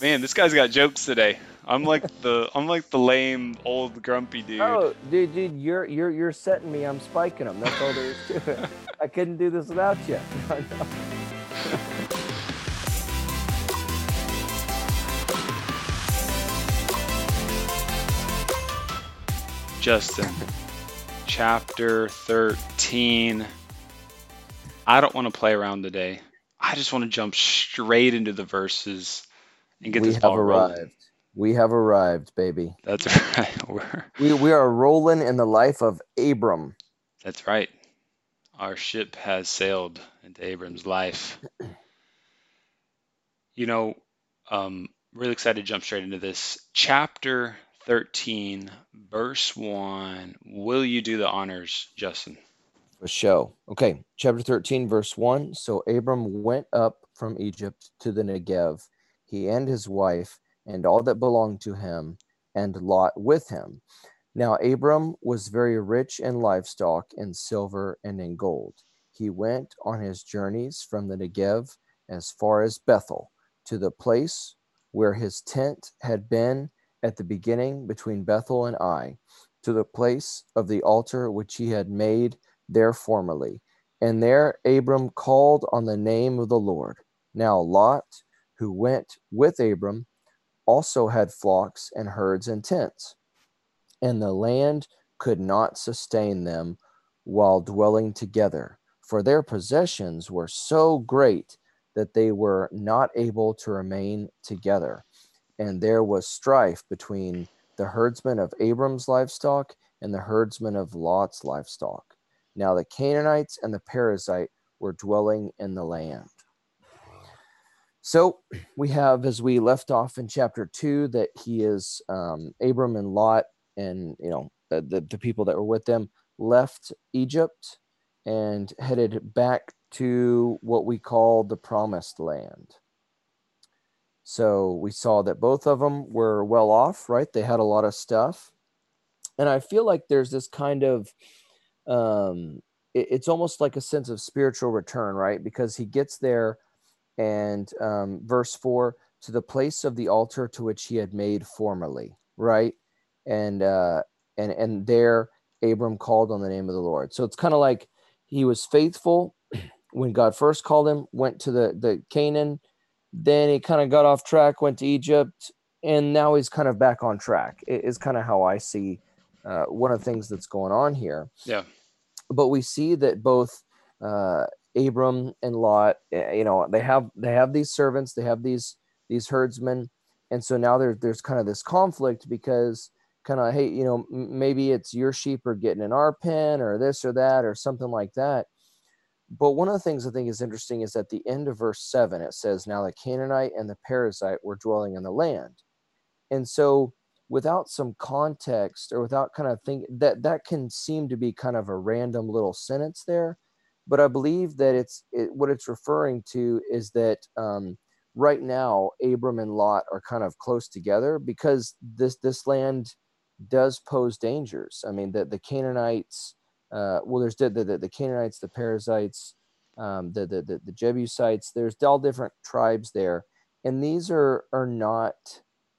Man, this guy's got jokes today. I'm like the I'm like the lame old grumpy dude. Oh, dude, dude, you're you're you're setting me. I'm spiking them. That's all there is to it. I couldn't do this without you. Justin, chapter 13. I don't want to play around today. I just want to jump straight into the verses and get we this have ball rolling. arrived. We have arrived, baby. That's right. We're, We we are rolling in the life of Abram. that's right. Our ship has sailed into Abram's life. You know, um, really excited to jump straight into this. Chapter 13, verse 1. Will you do the honors, Justin? For show. Okay, chapter 13, verse 1. So Abram went up from Egypt to the Negev, he and his wife, and all that belonged to him, and Lot with him. Now Abram was very rich in livestock, in silver, and in gold. He went on his journeys from the Negev as far as Bethel, to the place where his tent had been at the beginning between Bethel and Ai, to the place of the altar which he had made there formerly. And there Abram called on the name of the Lord. Now Lot, who went with Abram, also had flocks and herds and tents. And the land could not sustain them while dwelling together, for their possessions were so great that they were not able to remain together. And there was strife between the herdsmen of Abram's livestock and the herdsmen of Lot's livestock. Now the Canaanites and the Perizzite were dwelling in the land. So we have, as we left off in chapter two, that he is um, Abram and Lot, and you know the, the people that were with them left Egypt and headed back to what we call the Promised Land. So we saw that both of them were well off, right? They had a lot of stuff, and I feel like there's this kind of um, it- it's almost like a sense of spiritual return, right? Because he gets there and um, verse 4 to the place of the altar to which he had made formerly right? And uh and and there abram called on the name of the lord. So it's kind of like he was faithful when god first called him went to the the canaan then he kind of got off track went to egypt and now he's kind of back on track it is kind of how i see uh, one of the things that's going on here. Yeah. but we see that both uh, Abram and Lot, eh, you know, they have they have these servants, they have these these herdsmen, and so now there's there's kind of this conflict because kind of hey, you know, maybe it's your sheep are getting in our pen or this or that or something like that. But one of the things I think is interesting is at the end of verse seven, it says, "Now the Canaanite and the Perizzite were dwelling in the land," and so without some context or without kind of think that that can seem to be kind of a random little sentence there but I believe that it's it, what it's referring to is that um, right now Abram and Lot are kind of close together because this this land does pose dangers. I mean, the the Canaanites, uh, well, there's the, the the Canaanites, the Perizzites, um, the, the the the Jebusites. There's all different tribes there, and these are are not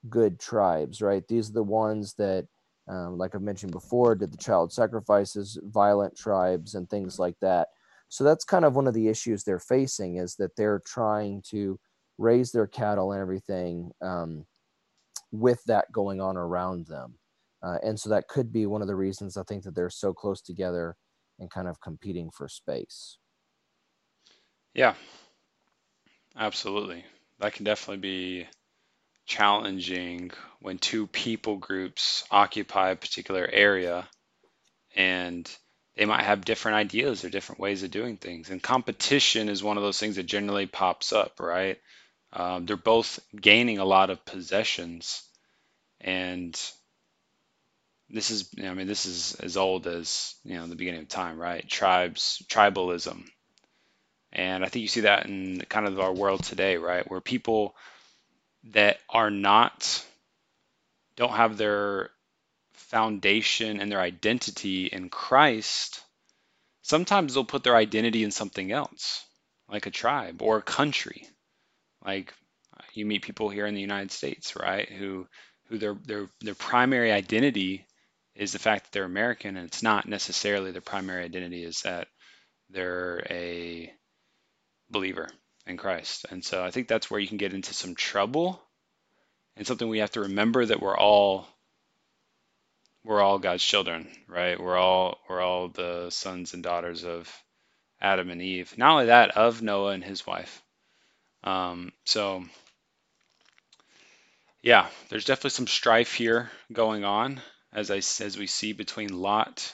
good tribes, right? These are the ones that. Um, like I've mentioned before, did the child sacrifices, violent tribes, and things like that. So that's kind of one of the issues they're facing is that they're trying to raise their cattle and everything um, with that going on around them. Uh, and so that could be one of the reasons I think that they're so close together and kind of competing for space. Yeah, absolutely. That can definitely be challenging when two people groups occupy a particular area and they might have different ideas or different ways of doing things. And competition is one of those things that generally pops up, right? Um, they're both gaining a lot of possessions, and this is, I mean, this is as old as, you know, the beginning of time, right? Tribes, tribalism. And I think you see that in kind of our world today, right? Where people that are not, don't have their foundation and their identity in Christ, sometimes they'll put their identity in something else, like a tribe or a country. Like, You meet people here in the United States, right? Who who their their their primary identity is the fact that they're American, and it's not necessarily their primary identity is that they're a believer in Christ. And so I think that's where you can get into some trouble and something we have to remember that we're all we're all God's children, right? We're all we're all the sons and daughters of Adam and Eve. Not only that, of Noah and his wife. Um, so yeah, there's definitely some strife here going on as I as we see between Lot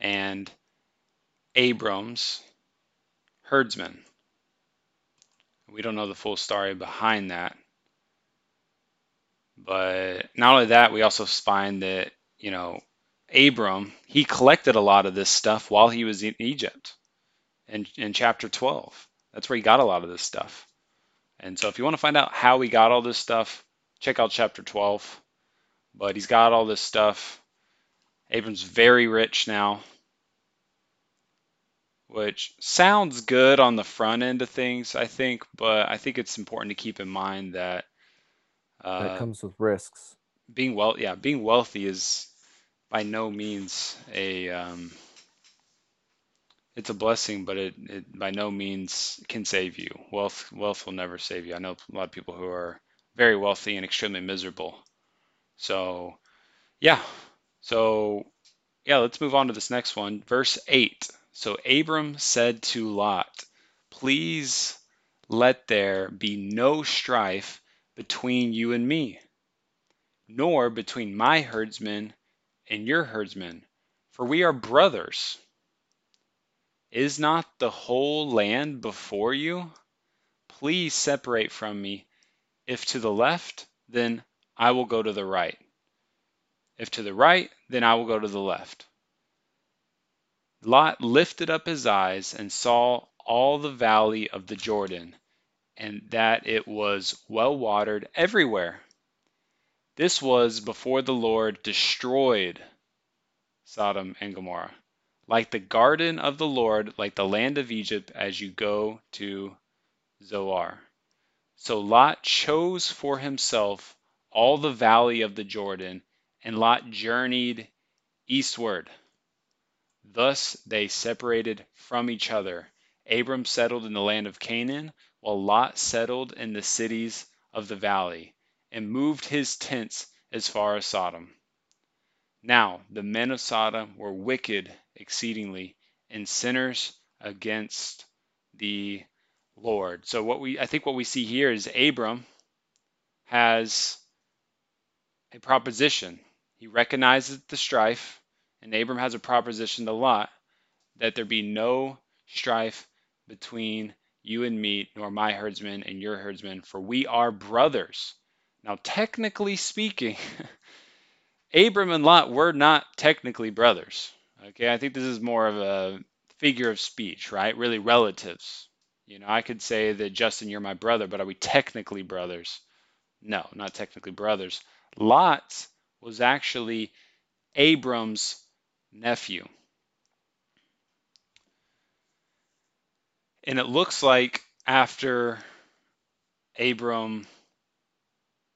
and Abram's herdsmen. We don't know the full story behind that. But not only that, we also find that, you know, Abram, he collected a lot of this stuff while he was in Egypt in, in chapter 12. That's where he got a lot of this stuff. And so if you want to find out how he got all this stuff, check out chapter 12. But he's got all this stuff. Abram's very rich now, which sounds good on the front end of things, I think, but I think it's important to keep in mind that uh, that comes with risks. Being well, yeah, being wealthy is by no means a um, it's a blessing, but it, it by no means can save you. Wealth wealth will never save you. I know a lot of people who are very wealthy and extremely miserable. So, yeah. So, yeah, let's move on to this next one. Verse 8. So Abram said to Lot, Please let there be no strife between you and me, nor between my herdsmen and your herdsmen, for we are brothers. Is not the whole land before you? Please separate from me. If to the left, then I will go to the right. If to the right, then I will go to the left. Lot lifted up his eyes and saw all the valley of the Jordan and that it was well watered everywhere. This was before the Lord destroyed Sodom and Gomorrah, like the garden of the Lord, like the land of Egypt, as you go to Zoar. So Lot chose for himself all the valley of the Jordan, and Lot journeyed eastward. Thus they separated from each other. Abram settled in the land of Canaan, while Lot settled in the cities of the valley, and moved his tents as far as Sodom. Now the men of Sodom were wicked exceedingly, and sinners against the Lord. So what we I think what we see here is Abram has a proposition. He recognizes the strife, and Abram has a proposition to Lot that there be no strife between you and me, nor my herdsmen and your herdsmen, for we are brothers. Now, technically speaking, Abram and Lot were not technically brothers. Okay, I think this is more of a figure of speech, right? Really relatives. You know, I could say that Justin, you're my brother, but are we technically brothers? No, not technically brothers. Lot was actually Abram's nephew. And it looks like after Abram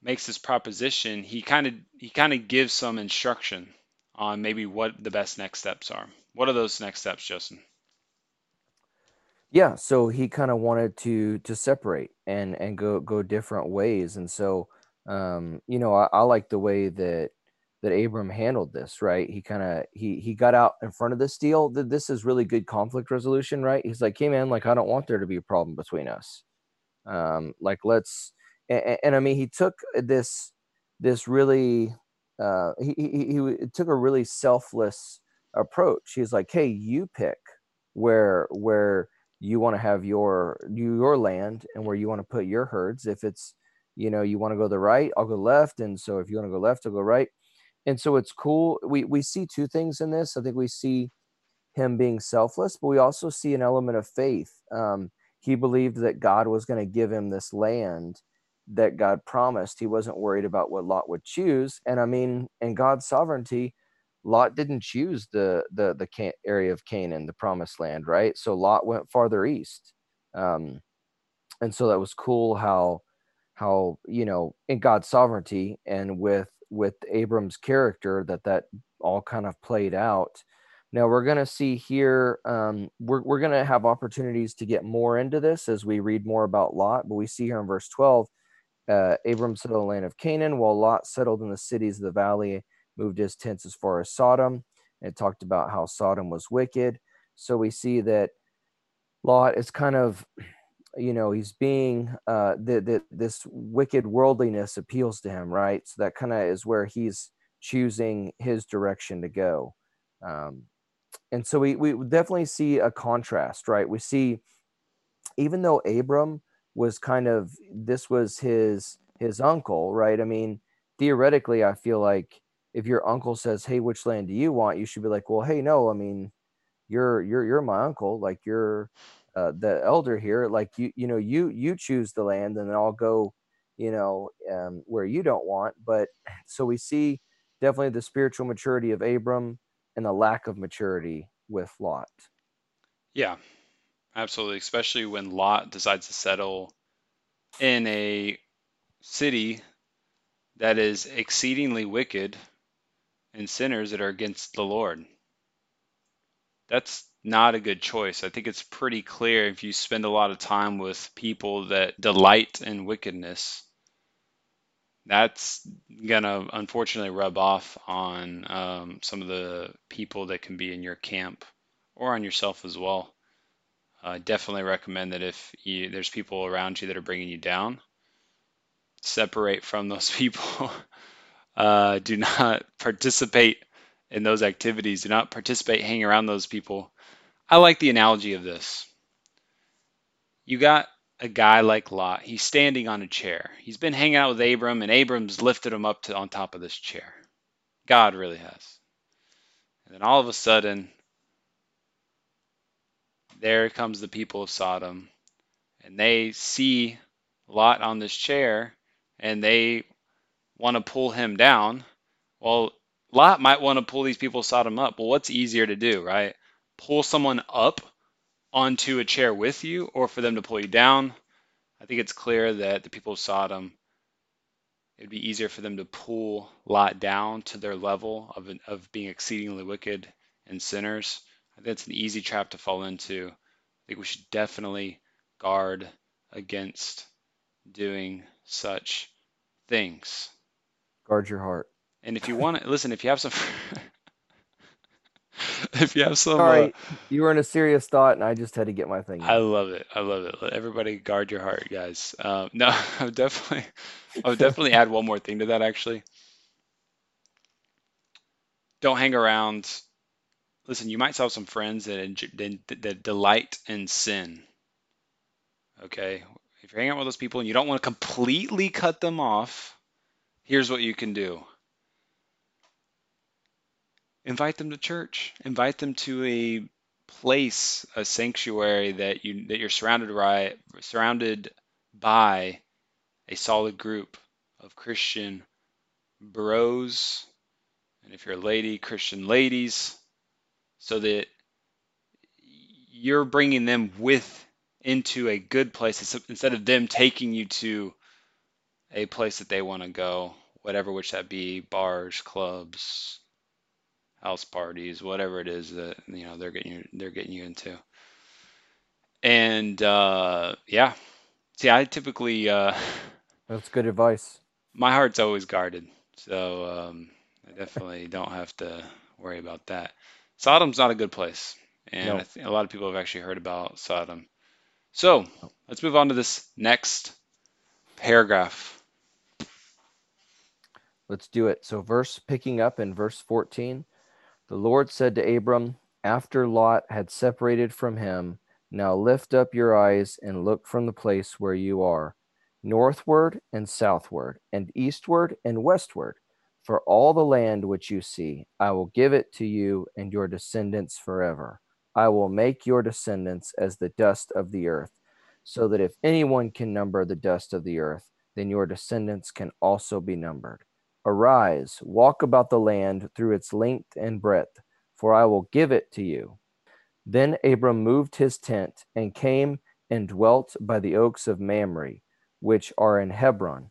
makes this proposition, he kind of he kind of gives some instruction on maybe what the best next steps are. What are those next steps, Justin? Yeah, so he kind of wanted to to separate and and go go different ways, and so um, you know I, I like the way that that Abram handled this, right? He kind of he he got out in front of this deal. That this is really good conflict resolution, right? He's like, "Hey, man, like I don't want there to be a problem between us. Um, like let's." And, and I mean, he took this this really uh, he, he he took a really selfless approach. He's like, "Hey, you pick where where you want to have your your land and where you want to put your herds. If it's you know you want to go the right, I'll go left, and so if you want to go left, I'll go right." and so it's cool we we see two things in this i think we see him being selfless but we also see an element of faith um, he believed that god was going to give him this land that god promised. He wasn't worried about what lot would choose. And i mean in god's sovereignty lot didn't choose the the the area of canaan the promised land right? So lot went farther east. Um, and so that was cool how how you know in God's sovereignty and with with Abram's character that that all kind of played out. Now we're going to see here, um, we're, we're going to have opportunities to get more into this as we read more about Lot, but we see here in verse 12, uh, Abram settled the land of Canaan, while Lot settled in the cities of the valley, moved his tents as far as Sodom. It talked about how Sodom was wicked. So we see that Lot is kind of, you know, he's being, uh, the, the, this wicked worldliness appeals to him, right? So that kind of is where he's choosing his direction to go. Um, and so we, we definitely see a contrast, right? We see, even though Abram was kind of, this was his, his uncle, right? I mean, theoretically, I feel like if your uncle says, Hey, which land do you want? You should be like, well, Hey, no, I mean, you're, you're, you're my uncle. Like you're uh, the elder here. Like you, you know, you, you choose the land and then I'll go, you know, um, where you don't want. But so we see definitely the spiritual maturity of Abram and the lack of maturity with Lot. Yeah, absolutely. Especially when Lot decides to settle in a city that is exceedingly wicked and sinners that are against the Lord. That's not a good choice. I think it's pretty clear if you spend a lot of time with people that delight in wickedness that's gonna unfortunately rub off on um, some of the people that can be in your camp or on yourself as well. I uh, definitely recommend that if you, there's people around you that are bringing you down, separate from those people. uh, do not participate in those activities. Do not participate hang around those people. I like the analogy of this. You got a guy like Lot, he's standing on a chair. He's been hanging out with Abram, and Abram's lifted him up to on top of this chair. God really has. And then all of a sudden, there comes the people of Sodom, and they see Lot on this chair, and they want to pull him down. Well, Lot might want to pull these people of Sodom up. Well, what's easier to do, right? Pull someone up onto a chair with you or for them to pull you down. I think it's clear that the people of Sodom, it'd be easier for them to pull Lot down to their level of, of being exceedingly wicked and sinners. It's an easy trap to fall into. I think we should definitely guard against doing such things. Guard your heart. And if you want to listen, if you have some if you have some, Sorry, uh, you were in a serious thought, and I just had to get my thing. I love it. I love it. Everybody, guard your heart, guys. Um, no, I would definitely, I would definitely add one more thing to that. Actually, don't hang around. Listen, you might have some friends that that delight in sin. Okay, if you're hanging out with those people and you don't want to completely cut them off, here's what you can do. Invite them to church. Invite them to a place a sanctuary that you that you're surrounded by surrounded by a solid group of christian bros. And if you're a lady christian ladies so that you're bringing them with into a good place instead of them taking you to a place that they want to go whatever which that be bars clubs house parties, whatever it is that you know they're getting you they're getting you into. And uh, yeah, see, I typically uh, that's good advice. My heart's always guarded, so um, I definitely don't have to worry about that. Sodom's not a good place, and no. I think a lot of people have actually heard about Sodom. So let's move on to this next paragraph. Let's do it. So, verse picking up in verse 14. The Lord said to Abram, after Lot had separated from him, Now lift up your eyes and look from the place where you are, northward and southward, and eastward and westward. For all the land which you see, I will give it to you and your descendants forever. I will make your descendants as the dust of the earth, so that if anyone can number the dust of the earth, then your descendants can also be numbered. Arise, walk about the land through its length and breadth, for I will give it to you. Then Abram moved his tent and came and dwelt by the oaks of Mamre, which are in Hebron,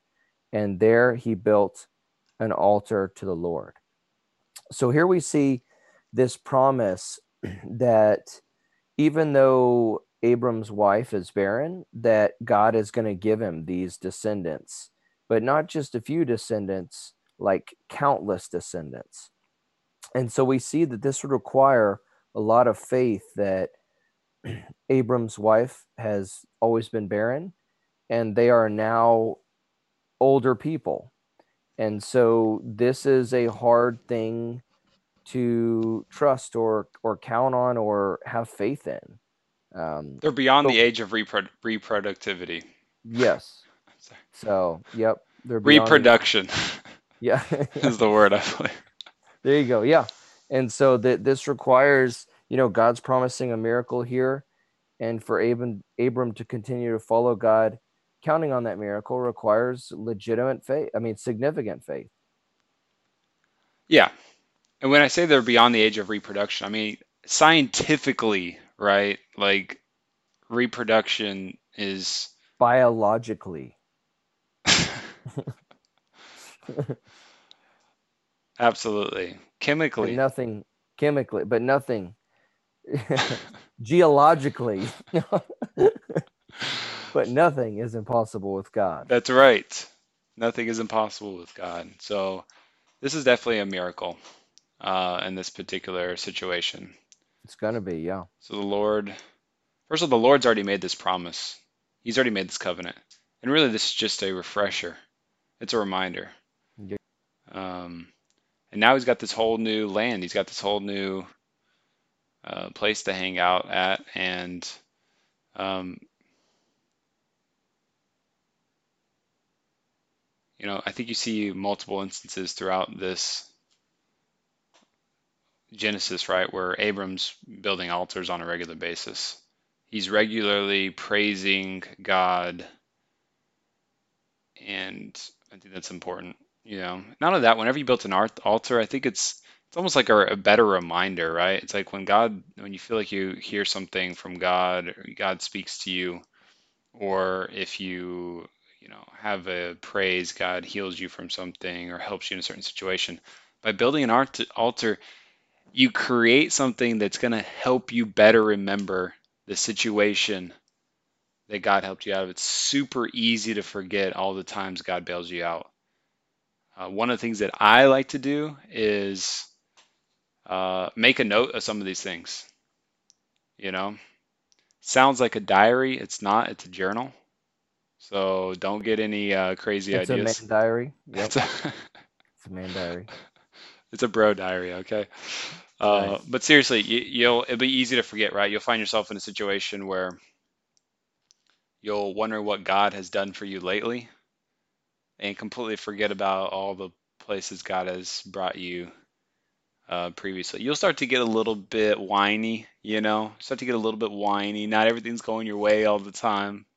and there he built an altar to the Lord. So here we see this promise that even though Abram's wife is barren, that God is going to give him these descendants, but not just a few descendants, like countless descendants. And so we see that this would require a lot of faith that Abram's wife has always been barren, and they are now older people. And so this is a hard thing to trust or or count on or have faith in. Um, They're beyond the age of repro- reproductivity. Yes. so, yep. They're reproduction. yeah, is the word I believe. There you go. Yeah, and so that this requires, you know, God's promising a miracle here, and for Abram Abram to continue to follow God, counting on that miracle requires legitimate faith. I mean, significant faith. Yeah, and when I say they're beyond the age of reproduction, I mean scientifically, right? Like reproduction is biologically. Absolutely. Chemically. But nothing chemically, but nothing geologically. But nothing is impossible with God. That's right. Nothing is impossible with God. So this is definitely a miracle uh, in this particular situation. It's going to be, yeah. So the Lord, first of all, the Lord's already made this promise. He's already made this covenant. And really, this is just a refresher. It's a reminder. Yeah. Um, and now he's got this whole new land. He's got this whole new uh, place to hang out at. And um, you know, I think you see multiple instances throughout this Genesis, right, where Abram's building altars on a regular basis. He's regularly praising God, and I think that's important. You know, not of that, whenever you built an altar, I think it's it's almost like a, a better reminder, right? It's like when God, when you feel like you hear something from God, God speaks to you, or if you you know have a praise, God heals you from something or helps you in a certain situation. By building an altar, you create something that's going to help you better remember the situation that God helped you out of. It's super easy to forget all the times God bails you out. Uh, one of the things that I like to do is uh, make a note of some of these things. You know, sounds like a diary. It's not. It's a journal. So don't get any uh, crazy it's ideas. It's a man diary. Yep. it's, a it's a man diary. It's a bro diary. Okay. Uh, nice. But seriously, you, will it'll be easy to forget, right? You'll find yourself in a situation where you'll wonder what God has done for you lately, and completely forget about all the places God has brought you uh, previously. You'll start to get a little bit whiny, you know, start to get a little bit whiny. Not everything's going your way all the time.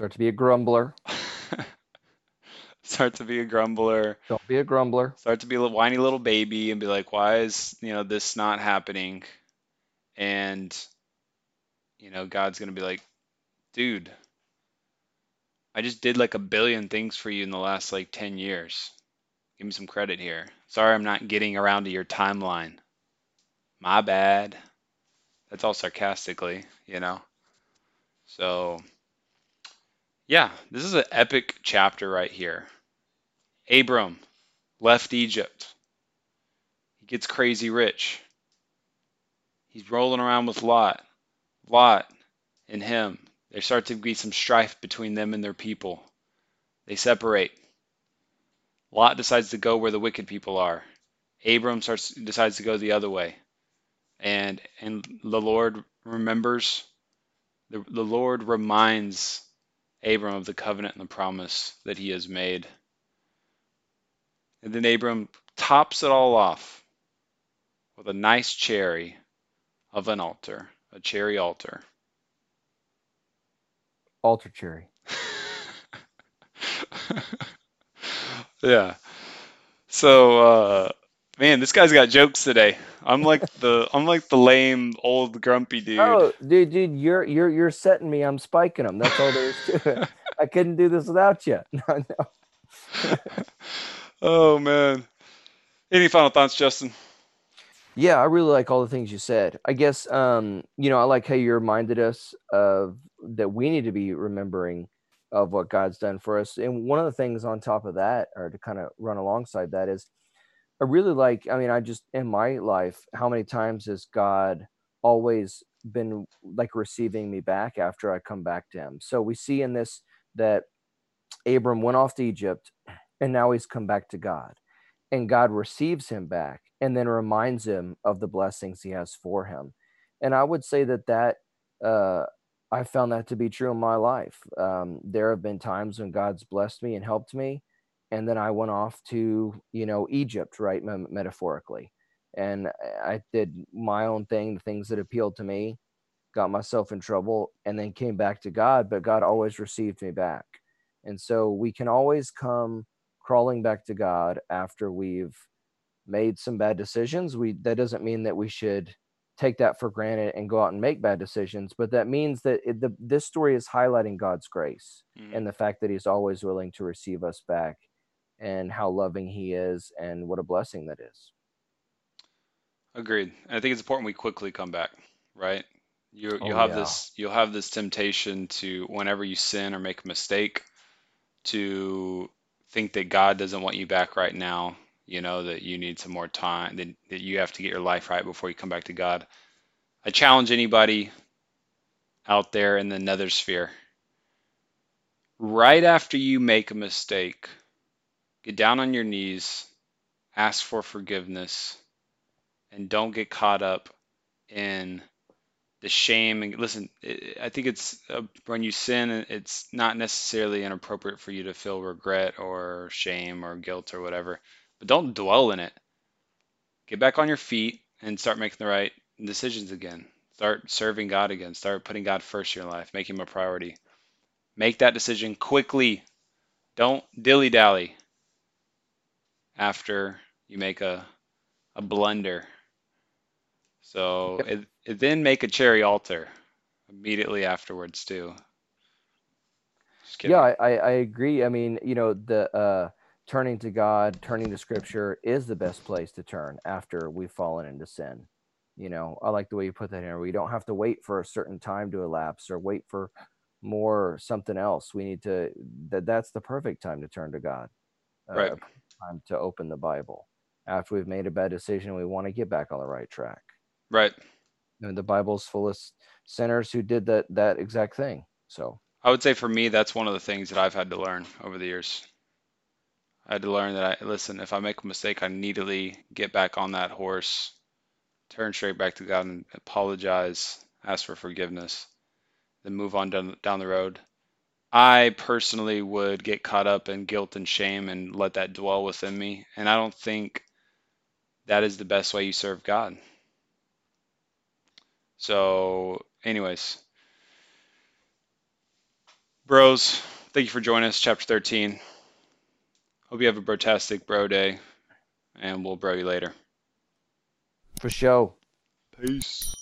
Start to be a grumbler. start to be a grumbler. Don't be a grumbler. Start to be a whiny little baby and be like, why is, you know, this not happening? And, you know, God's going to be like, dude, I just did like a billion things for you in the last like 10 years. Give me some credit here. Sorry, I'm not getting around to your timeline. My bad. That's all sarcastically, you know? So, yeah, this is an epic chapter right here. Abram left Egypt. He gets crazy rich. He's rolling around with Lot. Lot and him. There starts to be some strife between them and their people. They separate. Lot decides to go where the wicked people are. Abram starts decides to go the other way. And and the Lord remembers the, the Lord reminds Abram of the covenant and the promise that he has made. And then Abram tops it all off with a nice cherry of an altar, a cherry altar. Altar cherry. yeah. So, uh, man, this guy's got jokes today. I'm like the I'm like the lame old grumpy dude. Oh, dude, dude, you're you're you're setting me. I'm spiking them. That's all there is to it. I couldn't do this without you. No, no. Oh man. Any final thoughts, Justin? Yeah, I really like all the things you said. I guess um, you know, I like how you reminded us of that we need to be remembering of what God's done for us. And one of the things on top of that, or to kind of run alongside that, is I really like, I mean, I just in my life, how many times has God always been like receiving me back after I come back to him? So we see in this that Abram went off to Egypt and now he's come back to God. And God receives him back and then reminds him of the blessings he has for him. And I would say that that uh, I found that to be true in my life. Um, there have been times when God's blessed me and helped me, and then I went off to you know Egypt, right, metaphorically, and I did my own thing, the things that appealed to me, got myself in trouble, and then came back to God. But God always received me back, and so we can always come crawling back to God after we've made some bad decisions. We that doesn't mean that we should take that for granted and go out and make bad decisions, but that means that it, the, this story is highlighting God's grace mm-hmm. and the fact that He's always willing to receive us back, and how loving He is, and what a blessing that is. Agreed. I think it's important we quickly come back, right? You you oh, have yeah. this you'll have this temptation to whenever you sin or make a mistake to think that God doesn't want you back right now you know, that you need some more time, that, that you have to get your life right before you come back to God. I challenge anybody out there in the nether sphere. Right after you make a mistake, get down on your knees, ask for forgiveness, and don't get caught up in the shame and listen i think it's uh, when you sin it's not necessarily inappropriate for you to feel regret or shame or guilt or whatever but don't dwell in it. Get back on your feet and start making the right decisions again. Start serving God again. Start putting God first in your life. Make Him a priority. Make that decision quickly. Don't dilly dally after you make a, a blunder. So it, it then make a cherry altar immediately afterwards too. Yeah, I, I agree. I mean, you know, the uh, turning to God, turning to scripture is the best place to turn after we've fallen into sin. You know, I like the way you put that here. We don't have to wait for a certain time to elapse or wait for more something else. We need to that that's the perfect time to turn to God. Uh, right. Time to open the Bible. After we've made a bad decision, we want to get back on the right track. Right. And the Bible's full of sinners who did that that exact thing. So I would say for me, that's one of the things that I've had to learn over the years. I had to learn that I listen, if I make a mistake, I immediately get back on that horse, turn straight back to God and apologize, ask for forgiveness, then move on down, down the road. I personally would get caught up in guilt and shame and let that dwell within me. And I don't think that is the best way you serve God. So, anyways, bros, thank you for joining us, chapter 13. Hope you have a brotastic bro day, and we'll bro you later. For sure. Peace.